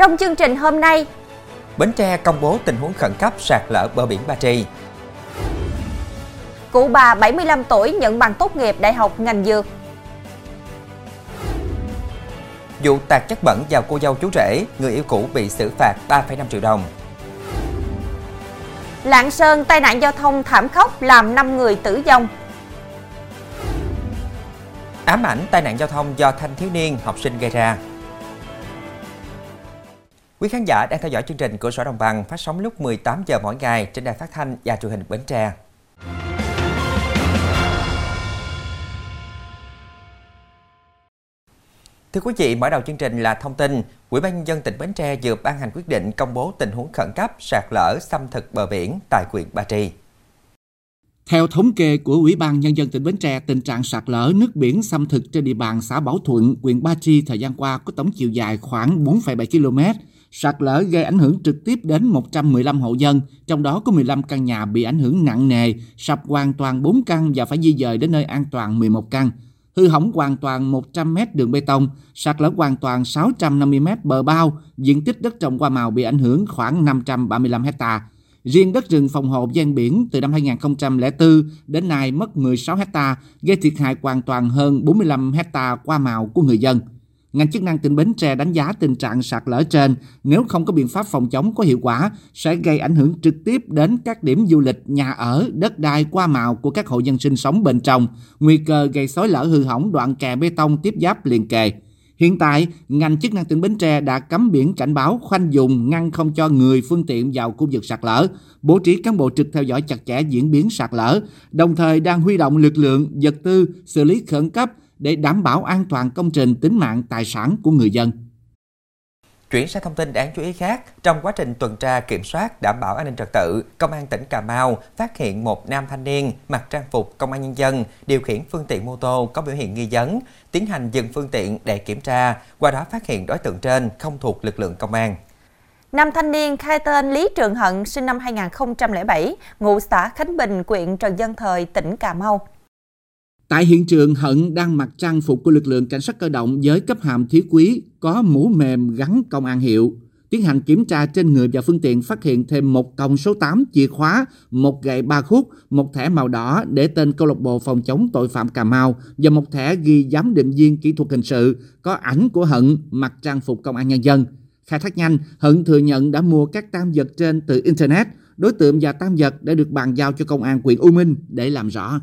Trong chương trình hôm nay, Bến Tre công bố tình huống khẩn cấp sạt lở bờ biển Ba Tri. cụ bà 75 tuổi nhận bằng tốt nghiệp Đại học ngành dược. Vụ tạt chất bẩn vào cô dâu chú rể, người yêu cũ bị xử phạt 3,5 triệu đồng. Lạng Sơn tai nạn giao thông thảm khốc làm 5 người tử vong. Ám ảnh tai nạn giao thông do thanh thiếu niên học sinh gây ra. Quý khán giả đang theo dõi chương trình của Sở Đồng Bằng phát sóng lúc 18 giờ mỗi ngày trên đài phát thanh và truyền hình Bến Tre. Thưa quý vị, mở đầu chương trình là thông tin, Ủy ban nhân dân tỉnh Bến Tre vừa ban hành quyết định công bố tình huống khẩn cấp sạt lở xâm thực bờ biển tại huyện Ba Tri. Theo thống kê của Ủy ban Nhân dân tỉnh Bến Tre, tình trạng sạt lở nước biển xâm thực trên địa bàn xã Bảo Thuận, huyện Ba Tri thời gian qua có tổng chiều dài khoảng 4,7 km. Sạt lở gây ảnh hưởng trực tiếp đến 115 hộ dân, trong đó có 15 căn nhà bị ảnh hưởng nặng nề, sập hoàn toàn 4 căn và phải di dời đến nơi an toàn 11 căn. Hư hỏng hoàn toàn 100 m đường bê tông, sạt lở hoàn toàn 650 m bờ bao, diện tích đất trồng hoa màu bị ảnh hưởng khoảng 535 hectare. Riêng đất rừng phòng hộ ven biển từ năm 2004 đến nay mất 16 hecta, gây thiệt hại hoàn toàn hơn 45 hecta hoa màu của người dân. Ngành chức năng tỉnh Bến Tre đánh giá tình trạng sạt lở trên nếu không có biện pháp phòng chống có hiệu quả sẽ gây ảnh hưởng trực tiếp đến các điểm du lịch, nhà ở, đất đai qua màu của các hộ dân sinh sống bên trong, nguy cơ gây xói lở hư hỏng đoạn kè bê tông tiếp giáp liền kề. Hiện tại, ngành chức năng tỉnh Bến Tre đã cấm biển cảnh báo khoanh dùng ngăn không cho người phương tiện vào khu vực sạt lở, bố trí cán bộ trực theo dõi chặt chẽ diễn biến sạt lở, đồng thời đang huy động lực lượng, vật tư, xử lý khẩn cấp để đảm bảo an toàn công trình tính mạng tài sản của người dân. Chuyển sang thông tin đáng chú ý khác, trong quá trình tuần tra kiểm soát đảm bảo an ninh trật tự, Công an tỉnh Cà Mau phát hiện một nam thanh niên mặc trang phục công an nhân dân điều khiển phương tiện mô tô có biểu hiện nghi vấn, tiến hành dừng phương tiện để kiểm tra, qua đó phát hiện đối tượng trên không thuộc lực lượng công an. Nam thanh niên khai tên Lý Trường Hận sinh năm 2007, ngụ xã Khánh Bình, huyện Trần Văn Thời, tỉnh Cà Mau. Tại hiện trường, Hận đang mặc trang phục của lực lượng cảnh sát cơ động với cấp hàm thiếu quý, có mũ mềm gắn công an hiệu. Tiến hành kiểm tra trên người và phương tiện phát hiện thêm một còng số 8 chìa khóa, một gậy ba khúc, một thẻ màu đỏ để tên câu lạc bộ phòng chống tội phạm Cà Mau và một thẻ ghi giám định viên kỹ thuật hình sự có ảnh của Hận mặc trang phục công an nhân dân. Khai thác nhanh, Hận thừa nhận đã mua các tam vật trên từ Internet. Đối tượng và tam vật đã được bàn giao cho công an huyện U Minh để làm rõ.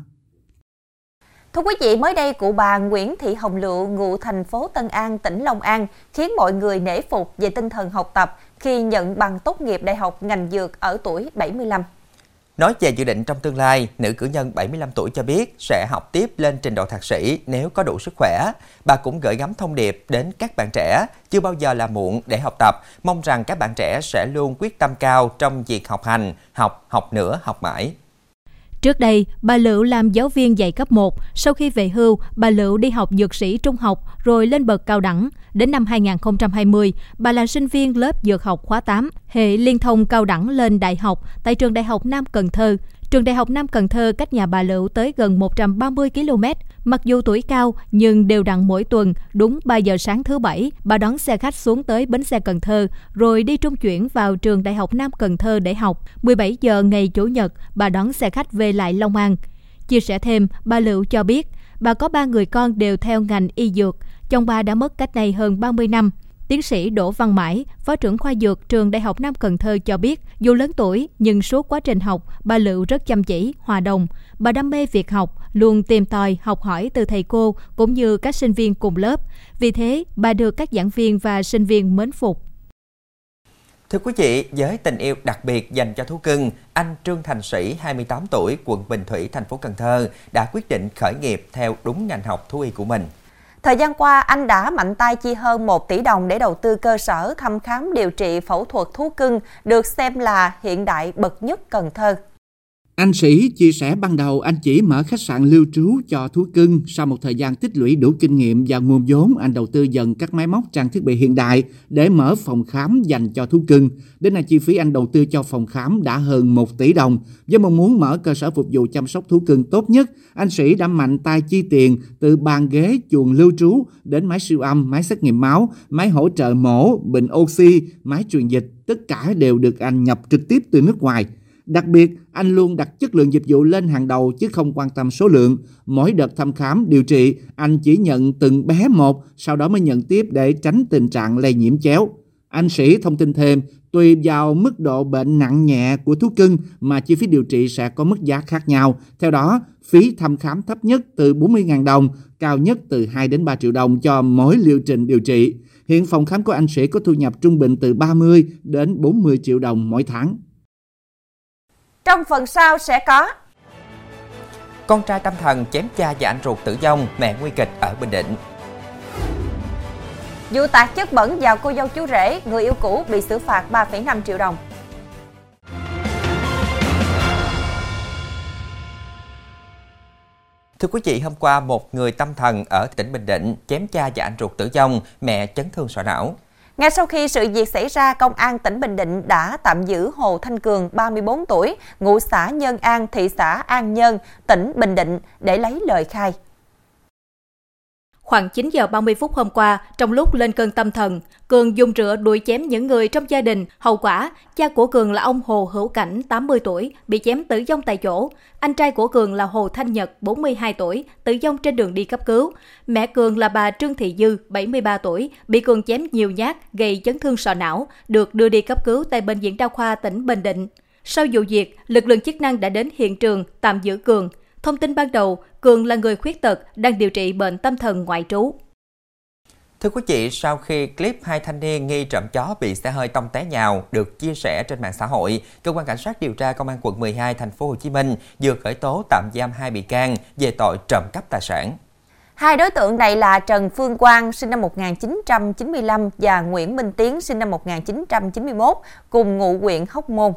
Thưa quý vị, mới đây cụ bà Nguyễn Thị Hồng Lựu ngụ thành phố Tân An, tỉnh Long An khiến mọi người nể phục về tinh thần học tập khi nhận bằng tốt nghiệp đại học ngành dược ở tuổi 75. Nói về dự định trong tương lai, nữ cử nhân 75 tuổi cho biết sẽ học tiếp lên trình độ thạc sĩ nếu có đủ sức khỏe. Bà cũng gửi gắm thông điệp đến các bạn trẻ, chưa bao giờ là muộn để học tập, mong rằng các bạn trẻ sẽ luôn quyết tâm cao trong việc học hành, học, học nữa, học mãi. Trước đây, bà Lựu làm giáo viên dạy cấp 1. Sau khi về hưu, bà Lựu đi học dược sĩ trung học rồi lên bậc cao đẳng. Đến năm 2020, bà là sinh viên lớp dược học khóa 8, hệ liên thông cao đẳng lên đại học tại trường Đại học Nam Cần Thơ. Trường Đại học Nam Cần Thơ cách nhà bà Lựu tới gần 130 km. Mặc dù tuổi cao, nhưng đều đặn mỗi tuần, đúng 3 giờ sáng thứ Bảy, bà đón xe khách xuống tới bến xe Cần Thơ, rồi đi trung chuyển vào trường Đại học Nam Cần Thơ để học. 17 giờ ngày Chủ nhật, bà đón xe khách về lại Long An. Chia sẻ thêm, bà Lựu cho biết, bà có ba người con đều theo ngành y dược. Chồng bà đã mất cách này hơn 30 năm. Tiến sĩ Đỗ Văn Mãi, Phó trưởng khoa dược trường Đại học Nam Cần Thơ cho biết, dù lớn tuổi nhưng suốt quá trình học, bà Lựu rất chăm chỉ, hòa đồng. Bà đam mê việc học, luôn tìm tòi, học hỏi từ thầy cô cũng như các sinh viên cùng lớp. Vì thế, bà được các giảng viên và sinh viên mến phục. Thưa quý vị, với tình yêu đặc biệt dành cho thú cưng, anh Trương Thành Sĩ, 28 tuổi, quận Bình Thủy, thành phố Cần Thơ đã quyết định khởi nghiệp theo đúng ngành học thú y của mình. Thời gian qua, anh đã mạnh tay chi hơn 1 tỷ đồng để đầu tư cơ sở thăm khám điều trị phẫu thuật thú cưng được xem là hiện đại bậc nhất Cần Thơ. Anh Sĩ chia sẻ ban đầu anh chỉ mở khách sạn lưu trú cho thú cưng. Sau một thời gian tích lũy đủ kinh nghiệm và nguồn vốn, anh đầu tư dần các máy móc trang thiết bị hiện đại để mở phòng khám dành cho thú cưng. Đến nay chi phí anh đầu tư cho phòng khám đã hơn 1 tỷ đồng. Với mong muốn mở cơ sở phục vụ chăm sóc thú cưng tốt nhất, anh Sĩ đã mạnh tay chi tiền từ bàn ghế, chuồng lưu trú đến máy siêu âm, máy xét nghiệm máu, máy hỗ trợ mổ, bình oxy, máy truyền dịch. Tất cả đều được anh nhập trực tiếp từ nước ngoài. Đặc biệt, anh luôn đặt chất lượng dịch vụ lên hàng đầu chứ không quan tâm số lượng. Mỗi đợt thăm khám, điều trị, anh chỉ nhận từng bé một, sau đó mới nhận tiếp để tránh tình trạng lây nhiễm chéo. Anh Sĩ thông tin thêm, tùy vào mức độ bệnh nặng nhẹ của thú cưng mà chi phí điều trị sẽ có mức giá khác nhau. Theo đó, phí thăm khám thấp nhất từ 40.000 đồng, cao nhất từ 2 đến 3 triệu đồng cho mỗi liệu trình điều trị. Hiện phòng khám của anh Sĩ có thu nhập trung bình từ 30 đến 40 triệu đồng mỗi tháng. Trong phần sau sẽ có Con trai tâm thần chém cha và anh ruột tử vong, mẹ nguy kịch ở Bình Định. Vụ tạt chất bẩn vào cô dâu chú rể, người yêu cũ bị xử phạt 3,5 triệu đồng. Thưa quý vị, hôm qua một người tâm thần ở tỉnh Bình Định chém cha và anh ruột tử vong, mẹ chấn thương sọ não. Ngay sau khi sự việc xảy ra, Công an tỉnh Bình Định đã tạm giữ Hồ Thanh Cường, 34 tuổi, ngụ xã Nhân An, thị xã An Nhơn, tỉnh Bình Định để lấy lời khai. Khoảng 9 giờ 30 phút hôm qua, trong lúc lên cơn tâm thần, Cường dùng rửa đuổi chém những người trong gia đình. Hậu quả, cha của Cường là ông Hồ Hữu Cảnh, 80 tuổi, bị chém tử vong tại chỗ. Anh trai của Cường là Hồ Thanh Nhật, 42 tuổi, tử vong trên đường đi cấp cứu. Mẹ Cường là bà Trương Thị Dư, 73 tuổi, bị Cường chém nhiều nhát, gây chấn thương sọ não, được đưa đi cấp cứu tại Bệnh viện Đa khoa tỉnh Bình Định. Sau vụ việc, lực lượng chức năng đã đến hiện trường tạm giữ Cường. Thông tin ban đầu, Cường là người khuyết tật, đang điều trị bệnh tâm thần ngoại trú. Thưa quý vị, sau khi clip hai thanh niên nghi trộm chó bị xe hơi tông té nhào được chia sẻ trên mạng xã hội, cơ quan cảnh sát điều tra công an quận 12 thành phố Hồ Chí Minh vừa khởi tố tạm giam hai bị can về tội trộm cắp tài sản. Hai đối tượng này là Trần Phương Quang sinh năm 1995 và Nguyễn Minh Tiến sinh năm 1991 cùng ngụ huyện Hóc Môn.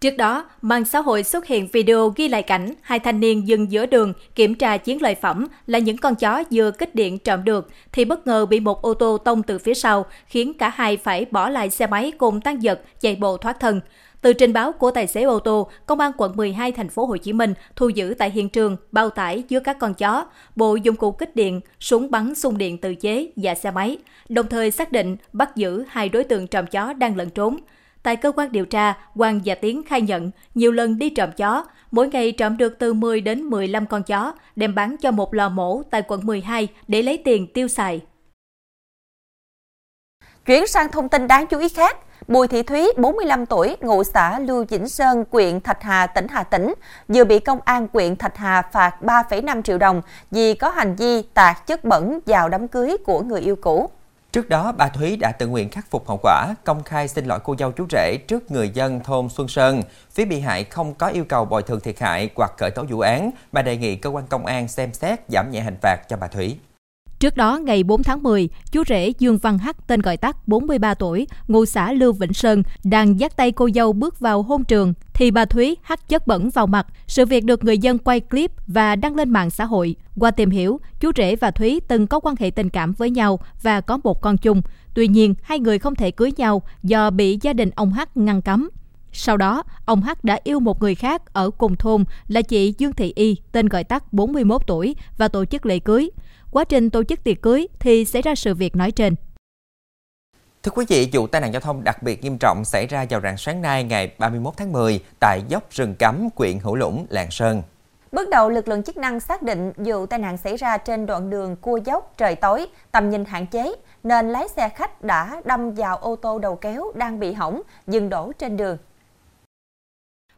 Trước đó, mạng xã hội xuất hiện video ghi lại cảnh hai thanh niên dừng giữa đường kiểm tra chiến lợi phẩm là những con chó vừa kích điện trộm được thì bất ngờ bị một ô tô tông từ phía sau khiến cả hai phải bỏ lại xe máy cùng tăng vật chạy bộ thoát thân. Từ trình báo của tài xế ô tô, Công an quận 12 thành phố Hồ Chí Minh thu giữ tại hiện trường bao tải chứa các con chó, bộ dụng cụ kích điện, súng bắn xung điện tự chế và xe máy, đồng thời xác định bắt giữ hai đối tượng trộm chó đang lẫn trốn. Tại cơ quan điều tra, Quang và Tiến khai nhận nhiều lần đi trộm chó, mỗi ngày trộm được từ 10 đến 15 con chó, đem bán cho một lò mổ tại quận 12 để lấy tiền tiêu xài. Chuyển sang thông tin đáng chú ý khác, Bùi Thị Thúy, 45 tuổi, ngụ xã Lưu Vĩnh Sơn, huyện Thạch Hà, tỉnh Hà Tĩnh, vừa bị công an huyện Thạch Hà phạt 3,5 triệu đồng vì có hành vi tạt chất bẩn vào đám cưới của người yêu cũ. Trước đó, bà Thúy đã tự nguyện khắc phục hậu quả, công khai xin lỗi cô dâu chú rể trước người dân thôn Xuân Sơn. Phía bị hại không có yêu cầu bồi thường thiệt hại hoặc khởi tố vụ án, bà đề nghị cơ quan công an xem xét giảm nhẹ hình phạt cho bà Thúy. Trước đó, ngày 4 tháng 10, chú rể Dương Văn Hắc tên gọi tắt 43 tuổi, ngụ xã Lưu Vĩnh Sơn, đang dắt tay cô dâu bước vào hôn trường, thì bà Thúy hắt chất bẩn vào mặt. Sự việc được người dân quay clip và đăng lên mạng xã hội. Qua tìm hiểu, chú rể và Thúy từng có quan hệ tình cảm với nhau và có một con chung. Tuy nhiên, hai người không thể cưới nhau do bị gia đình ông Hắc ngăn cấm. Sau đó, ông Hắc đã yêu một người khác ở cùng thôn là chị Dương Thị Y, tên gọi tắt 41 tuổi, và tổ chức lễ cưới. Quá trình tổ chức tiệc cưới thì xảy ra sự việc nói trên. Thưa quý vị, vụ tai nạn giao thông đặc biệt nghiêm trọng xảy ra vào rạng sáng nay ngày 31 tháng 10 tại dốc rừng cấm quyện Hữu Lũng, Lạng Sơn. Bước đầu, lực lượng chức năng xác định vụ tai nạn xảy ra trên đoạn đường cua dốc trời tối, tầm nhìn hạn chế, nên lái xe khách đã đâm vào ô tô đầu kéo đang bị hỏng, dừng đổ trên đường.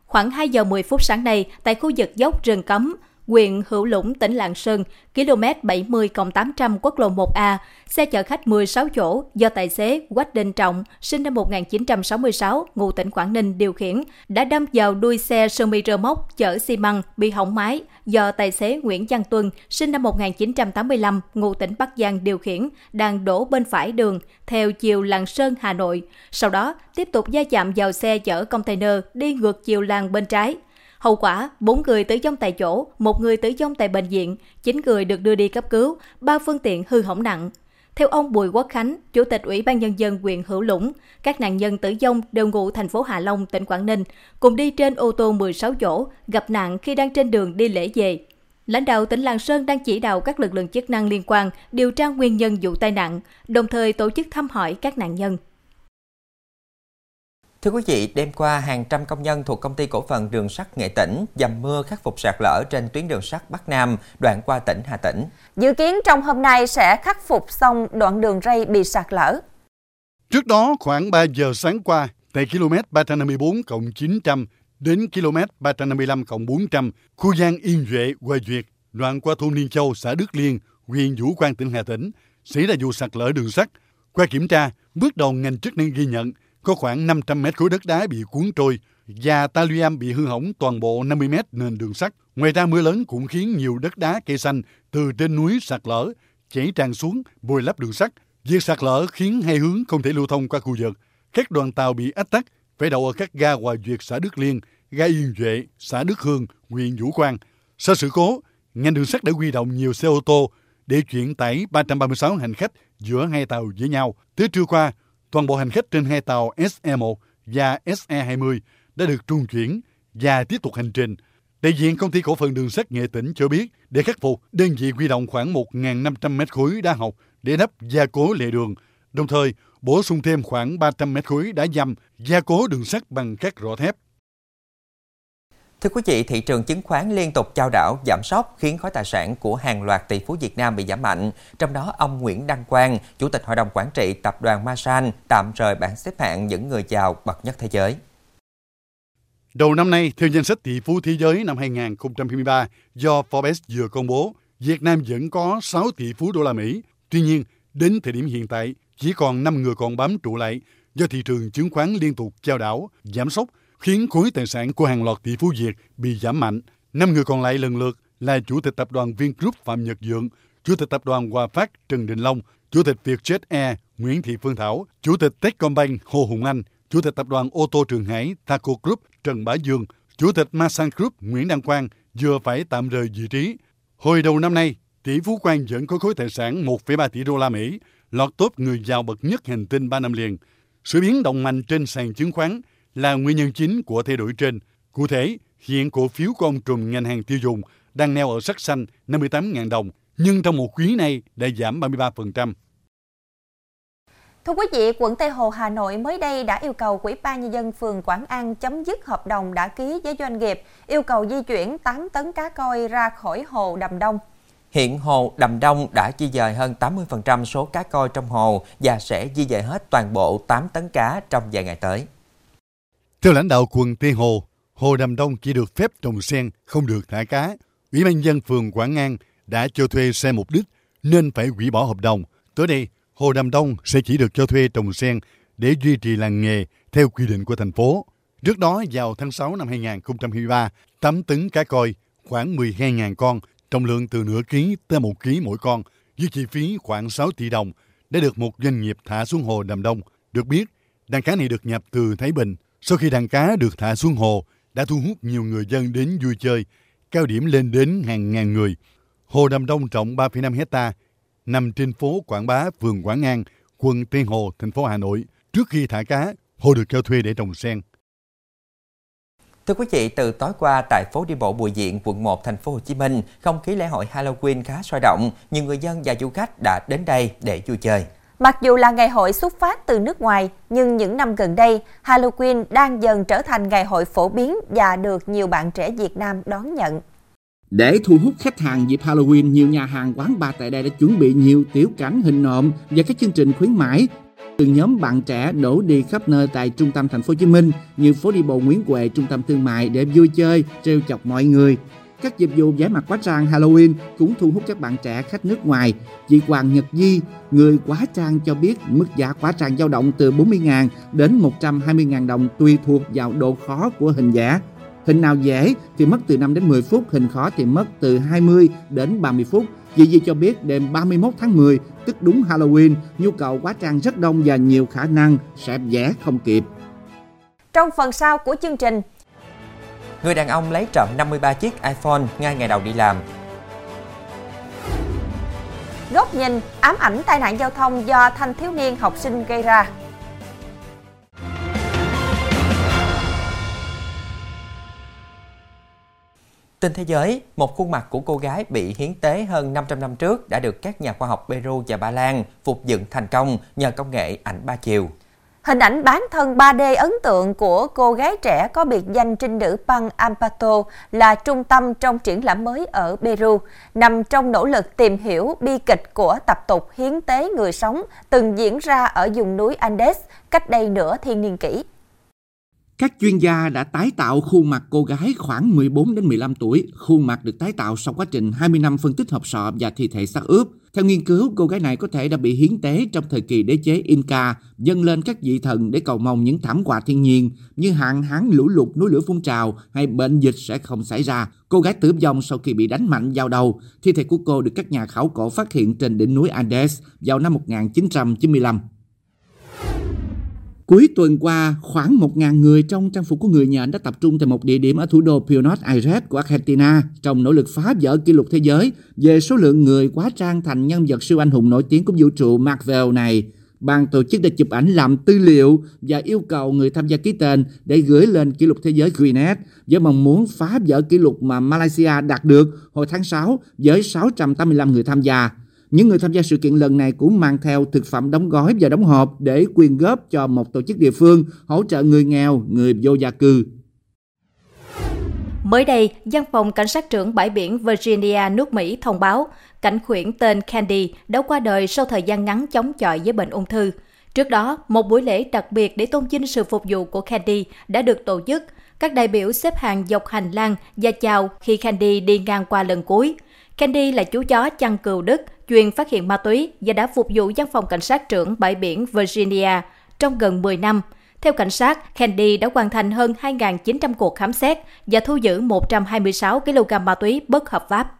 Khoảng 2 giờ 10 phút sáng nay, tại khu vực dốc rừng cấm, huyện Hữu Lũng, tỉnh Lạng Sơn, km 70 800 quốc lộ 1A, xe chở khách 16 chỗ do tài xế Quách Đình Trọng, sinh năm 1966, ngụ tỉnh Quảng Ninh điều khiển, đã đâm vào đuôi xe sơ mi rơ móc chở xi măng bị hỏng máy do tài xế Nguyễn Văn Tuân, sinh năm 1985, ngụ tỉnh Bắc Giang điều khiển, đang đổ bên phải đường theo chiều Lạng Sơn, Hà Nội. Sau đó, tiếp tục va chạm vào xe chở container đi ngược chiều làng bên trái. Hậu quả, 4 người tử vong tại chỗ, một người tử vong tại bệnh viện, 9 người được đưa đi cấp cứu, 3 phương tiện hư hỏng nặng. Theo ông Bùi Quốc Khánh, Chủ tịch Ủy ban Nhân dân huyện Hữu Lũng, các nạn nhân tử vong đều ngụ thành phố Hạ Long, tỉnh Quảng Ninh, cùng đi trên ô tô 16 chỗ, gặp nạn khi đang trên đường đi lễ về. Lãnh đạo tỉnh Lạng Sơn đang chỉ đạo các lực lượng chức năng liên quan điều tra nguyên nhân vụ tai nạn, đồng thời tổ chức thăm hỏi các nạn nhân. Thưa quý vị, đêm qua hàng trăm công nhân thuộc công ty cổ phần đường sắt Nghệ Tĩnh dầm mưa khắc phục sạt lở trên tuyến đường sắt Bắc Nam đoạn qua tỉnh Hà Tĩnh. Dự kiến trong hôm nay sẽ khắc phục xong đoạn đường ray bị sạt lở. Trước đó khoảng 3 giờ sáng qua, tại km 354 cộng 900 đến km 355 cộng 400, khu gian Yên Duệ, Hoài Duyệt, đoạn qua thôn Liên Châu, xã Đức Liên, huyện Vũ Quang, tỉnh Hà Tĩnh, xảy ra vụ sạt lở đường sắt. Qua kiểm tra, bước đầu ngành chức năng ghi nhận có khoảng 500 mét khối đất đá bị cuốn trôi và ta luy bị hư hỏng toàn bộ 50 mét nền đường sắt. Ngoài ra mưa lớn cũng khiến nhiều đất đá cây xanh từ trên núi sạt lở, chảy tràn xuống, bồi lấp đường sắt. Việc sạt lở khiến hai hướng không thể lưu thông qua khu vực. Các đoàn tàu bị ách tắc, phải đậu ở các ga Hòa Duyệt, xã Đức Liên, ga Yên Duệ, xã Đức Hương, huyện Vũ Quang. Sau sự cố, ngành đường sắt đã huy động nhiều xe ô tô để chuyển tải 336 hành khách giữa hai tàu với nhau. Tới trưa qua, toàn bộ hành khách trên hai tàu SE1 và SE20 đã được trung chuyển và tiếp tục hành trình. Đại diện công ty cổ phần đường sắt Nghệ Tĩnh cho biết, để khắc phục, đơn vị huy động khoảng 1.500 mét khối đá học để đắp gia cố lề đường, đồng thời bổ sung thêm khoảng 300 mét khối đá dăm gia cố đường sắt bằng các rọ thép. Thưa quý vị, thị trường chứng khoán liên tục chao đảo giảm sóc khiến khối tài sản của hàng loạt tỷ phú Việt Nam bị giảm mạnh. Trong đó, ông Nguyễn Đăng Quang, Chủ tịch Hội đồng Quản trị Tập đoàn Masan, tạm rời bảng xếp hạng những người giàu bậc nhất thế giới. Đầu năm nay, theo danh sách tỷ phú thế giới năm 2023 do Forbes vừa công bố, Việt Nam vẫn có 6 tỷ phú đô la Mỹ. Tuy nhiên, đến thời điểm hiện tại, chỉ còn 5 người còn bám trụ lại do thị trường chứng khoán liên tục chao đảo, giảm sốc khiến khối tài sản của hàng loạt tỷ phú Việt bị giảm mạnh. Năm người còn lại lần lượt là Chủ tịch Tập đoàn Vingroup Phạm Nhật Dượng, Chủ tịch Tập đoàn Hòa Phát Trần Đình Long, Chủ tịch Vietjet Air Nguyễn Thị Phương Thảo, Chủ tịch Techcombank Hồ Hùng Anh, Chủ tịch Tập đoàn ô tô Trường Hải Thaco Group Trần Bá Dương, Chủ tịch Masan Group Nguyễn Đăng Quang vừa phải tạm rời vị trí. Hồi đầu năm nay, tỷ phú Quang vẫn có khối tài sản 1,3 tỷ đô la Mỹ, lọt top người giàu bậc nhất hành tinh 3 năm liền. Sự biến động mạnh trên sàn chứng khoán là nguyên nhân chính của thay đổi trên. Cụ thể, hiện cổ phiếu của ông trùm ngành hàng tiêu dùng đang neo ở sắc xanh 58.000 đồng, nhưng trong một quý này đã giảm 33%. Thưa quý vị, quận Tây Hồ, Hà Nội mới đây đã yêu cầu Ủy ban Nhân dân phường Quảng An chấm dứt hợp đồng đã ký với doanh nghiệp, yêu cầu di chuyển 8 tấn cá coi ra khỏi hồ Đầm Đông. Hiện hồ Đầm Đông đã di dời hơn 80% số cá coi trong hồ và sẽ di dời hết toàn bộ 8 tấn cá trong vài ngày tới. Theo lãnh đạo quận Tây Hồ, Hồ Đầm Đông chỉ được phép trồng sen, không được thả cá. Ủy ban dân phường Quảng An đã cho thuê xe mục đích nên phải hủy bỏ hợp đồng. Tới đây, Hồ Đầm Đông sẽ chỉ được cho thuê trồng sen để duy trì làng nghề theo quy định của thành phố. Trước đó, vào tháng 6 năm 2023, 8 tấn cá coi, khoảng 12.000 con, trọng lượng từ nửa ký tới một ký mỗi con, với chi phí khoảng 6 tỷ đồng, đã được một doanh nghiệp thả xuống hồ Đầm Đông. Được biết, đàn cá này được nhập từ Thái Bình, sau khi đàn cá được thả xuống hồ, đã thu hút nhiều người dân đến vui chơi, cao điểm lên đến hàng ngàn người. Hồ Đầm Đông rộng 3,5 hecta, nằm trên phố Quảng Bá, phường Quảng An, quận Tây Hồ, thành phố Hà Nội. Trước khi thả cá, hồ được cho thuê để trồng sen. Thưa quý vị, từ tối qua tại phố đi bộ Bùi viện quận 1, thành phố Hồ Chí Minh, không khí lễ hội Halloween khá sôi động, nhiều người dân và du khách đã đến đây để vui chơi. Mặc dù là ngày hội xuất phát từ nước ngoài, nhưng những năm gần đây, Halloween đang dần trở thành ngày hội phổ biến và được nhiều bạn trẻ Việt Nam đón nhận. Để thu hút khách hàng dịp Halloween, nhiều nhà hàng quán bar tại đây đã chuẩn bị nhiều tiểu cảnh hình nộm và các chương trình khuyến mãi. Từng nhóm bạn trẻ đổ đi khắp nơi tại trung tâm thành phố Hồ Chí Minh như phố đi bộ Nguyễn Huệ, trung tâm thương mại để vui chơi, trêu chọc mọi người. Các dịch vụ giải mặt quá trang Halloween cũng thu hút các bạn trẻ khách nước ngoài. Chị Hoàng Nhật Di, người quá trang cho biết mức giá quá trang dao động từ 40.000 đến 120.000 đồng tùy thuộc vào độ khó của hình vẽ. Hình nào dễ thì mất từ 5 đến 10 phút, hình khó thì mất từ 20 đến 30 phút. Chị Di cho biết đêm 31 tháng 10, tức đúng Halloween, nhu cầu quá trang rất đông và nhiều khả năng sẽ vẽ không kịp. Trong phần sau của chương trình, Người đàn ông lấy trộm 53 chiếc iPhone ngay ngày đầu đi làm. góc nhìn ám ảnh tai nạn giao thông do thanh thiếu niên học sinh gây ra. Tin thế giới, một khuôn mặt của cô gái bị hiến tế hơn 500 năm trước đã được các nhà khoa học Peru và Ba Lan phục dựng thành công nhờ công nghệ ảnh ba chiều. Hình ảnh bán thân 3D ấn tượng của cô gái trẻ có biệt danh trinh nữ Pan Ampato là trung tâm trong triển lãm mới ở Peru, nằm trong nỗ lực tìm hiểu bi kịch của tập tục hiến tế người sống từng diễn ra ở vùng núi Andes cách đây nửa thiên niên kỷ. Các chuyên gia đã tái tạo khuôn mặt cô gái khoảng 14 đến 15 tuổi. Khuôn mặt được tái tạo sau quá trình 20 năm phân tích hộp sọ và thi thể xác ướp. Theo nghiên cứu, cô gái này có thể đã bị hiến tế trong thời kỳ đế chế Inca, dâng lên các vị thần để cầu mong những thảm họa thiên nhiên như hạn hán, lũ lụt, núi lửa phun trào hay bệnh dịch sẽ không xảy ra. Cô gái tử vong sau khi bị đánh mạnh vào đầu. Thi thể của cô được các nhà khảo cổ phát hiện trên đỉnh núi Andes vào năm 1995. Cuối tuần qua, khoảng 1.000 người trong trang phục của người Nhện đã tập trung tại một địa điểm ở thủ đô Buenos Aires của Argentina trong nỗ lực phá vỡ kỷ lục thế giới về số lượng người quá trang thành nhân vật siêu anh hùng nổi tiếng của vũ trụ Marvel này. Ban tổ chức đã chụp ảnh làm tư liệu và yêu cầu người tham gia ký tên để gửi lên kỷ lục thế giới Guinness với mong muốn phá vỡ kỷ lục mà Malaysia đạt được hồi tháng 6 với 685 người tham gia. Những người tham gia sự kiện lần này cũng mang theo thực phẩm đóng gói và đóng hộp để quyên góp cho một tổ chức địa phương hỗ trợ người nghèo, người vô gia cư. Mới đây, Văn phòng Cảnh sát trưởng bãi biển Virginia nước Mỹ thông báo cảnh khuyển tên Candy đã qua đời sau thời gian ngắn chống chọi với bệnh ung thư. Trước đó, một buổi lễ đặc biệt để tôn vinh sự phục vụ của Candy đã được tổ chức. Các đại biểu xếp hàng dọc hành lang và chào khi Candy đi ngang qua lần cuối. Candy là chú chó chăn cừu Đức, chuyên phát hiện ma túy và đã phục vụ văn phòng cảnh sát trưởng bãi biển Virginia trong gần 10 năm. Theo cảnh sát, Candy đã hoàn thành hơn 2.900 cuộc khám xét và thu giữ 126 kg ma túy bất hợp pháp.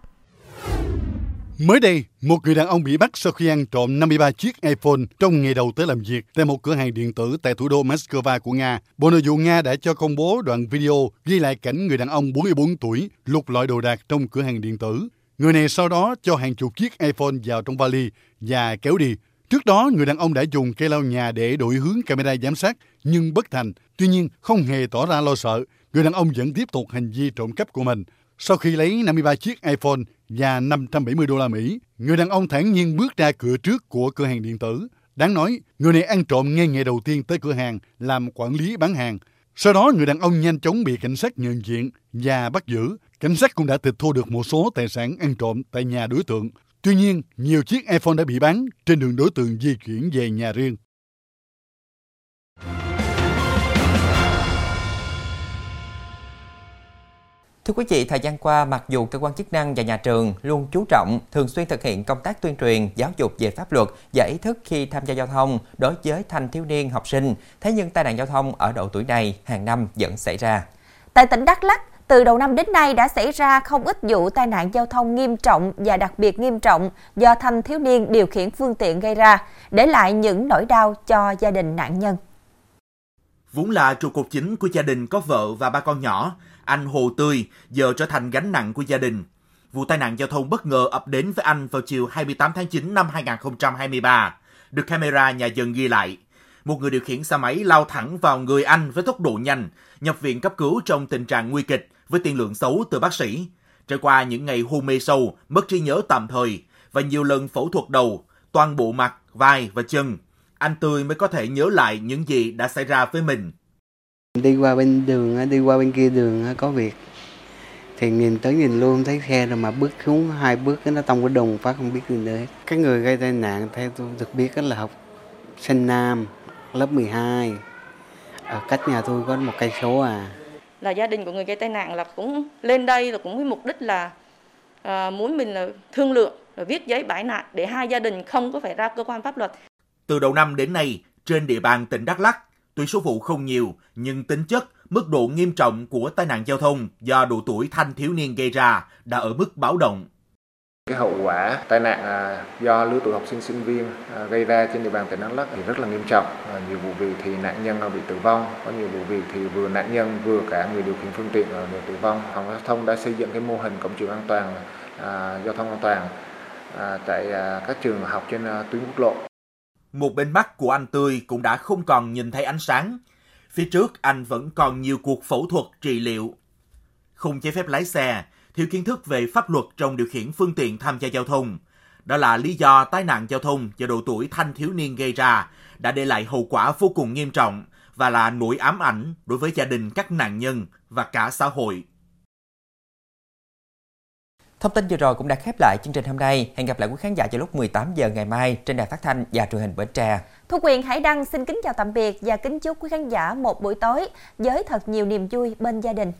Mới đây, một người đàn ông bị bắt sau khi ăn trộm 53 chiếc iPhone trong ngày đầu tới làm việc tại một cửa hàng điện tử tại thủ đô Moscow của Nga. Bộ Nội vụ Nga đã cho công bố đoạn video ghi lại cảnh người đàn ông 44 tuổi lục lọi đồ đạc trong cửa hàng điện tử. Người này sau đó cho hàng chục chiếc iPhone vào trong vali và kéo đi. Trước đó, người đàn ông đã dùng cây lau nhà để đổi hướng camera giám sát, nhưng bất thành. Tuy nhiên, không hề tỏ ra lo sợ. Người đàn ông vẫn tiếp tục hành vi trộm cắp của mình. Sau khi lấy 53 chiếc iPhone và 570 đô la Mỹ, người đàn ông thản nhiên bước ra cửa trước của cửa hàng điện tử. Đáng nói, người này ăn trộm ngay ngày đầu tiên tới cửa hàng làm quản lý bán hàng. Sau đó, người đàn ông nhanh chóng bị cảnh sát nhận diện và bắt giữ. Cảnh sát cũng đã tịch thu được một số tài sản ăn trộm tại nhà đối tượng. Tuy nhiên, nhiều chiếc iPhone đã bị bán trên đường đối tượng di chuyển về nhà riêng. Thưa quý vị, thời gian qua, mặc dù cơ quan chức năng và nhà trường luôn chú trọng, thường xuyên thực hiện công tác tuyên truyền, giáo dục về pháp luật và ý thức khi tham gia giao thông đối với thanh thiếu niên học sinh, thế nhưng tai nạn giao thông ở độ tuổi này hàng năm vẫn xảy ra. Tại tỉnh Đắk Lắk, từ đầu năm đến nay đã xảy ra không ít vụ tai nạn giao thông nghiêm trọng và đặc biệt nghiêm trọng do thanh thiếu niên điều khiển phương tiện gây ra, để lại những nỗi đau cho gia đình nạn nhân. Vốn là trụ cột chính của gia đình có vợ và ba con nhỏ, anh Hồ Tươi giờ trở thành gánh nặng của gia đình. Vụ tai nạn giao thông bất ngờ ập đến với anh vào chiều 28 tháng 9 năm 2023, được camera nhà dân ghi lại. Một người điều khiển xe máy lao thẳng vào người anh với tốc độ nhanh, nhập viện cấp cứu trong tình trạng nguy kịch với tiên lượng xấu từ bác sĩ. Trải qua những ngày hôn mê sâu, mất trí nhớ tạm thời và nhiều lần phẫu thuật đầu, toàn bộ mặt, vai và chân, anh Tươi mới có thể nhớ lại những gì đã xảy ra với mình. Đi qua bên đường, đi qua bên kia đường có việc. Thì nhìn tới nhìn luôn thấy xe rồi mà bước xuống hai bước nó tông cái đùng phát không biết gì nữa. Cái người gây tai nạn theo tôi được biết là học sinh nam lớp 12 ở cách nhà tôi có một cây số à là gia đình của người gây tai nạn là cũng lên đây là cũng với mục đích là à, muốn mình là thương lượng rồi viết giấy bãi nạn để hai gia đình không có phải ra cơ quan pháp luật. Từ đầu năm đến nay, trên địa bàn tỉnh Đắk Lắk, tuy số vụ không nhiều nhưng tính chất, mức độ nghiêm trọng của tai nạn giao thông do độ tuổi thanh thiếu niên gây ra đã ở mức báo động. Cái hậu quả tai nạn à, do lứa tuổi học sinh sinh viên à, gây ra trên địa bàn tỉnh Đắk Lắk thì rất là nghiêm trọng. À, nhiều vụ việc thì nạn nhân bị tử vong, có nhiều vụ việc thì vừa nạn nhân vừa cả người điều khiển phương tiện đều tử vong. Phòng giao thông đã xây dựng cái mô hình cổng trường an toàn, giao thông an toàn tại các trường học trên tuyến quốc lộ. Một bên mắt của anh Tươi cũng đã không còn nhìn thấy ánh sáng. Phía trước anh vẫn còn nhiều cuộc phẫu thuật trị liệu. Không giấy phép lái xe, thiếu kiến thức về pháp luật trong điều khiển phương tiện tham gia giao thông. Đó là lý do tai nạn giao thông do độ tuổi thanh thiếu niên gây ra đã để lại hậu quả vô cùng nghiêm trọng và là nỗi ám ảnh đối với gia đình các nạn nhân và cả xã hội. Thông tin vừa rồi cũng đã khép lại chương trình hôm nay. Hẹn gặp lại quý khán giả vào lúc 18 giờ ngày mai trên đài phát thanh và truyền hình Bến Tre. Thu Quyền Hải Đăng xin kính chào tạm biệt và kính chúc quý khán giả một buổi tối với thật nhiều niềm vui bên gia đình.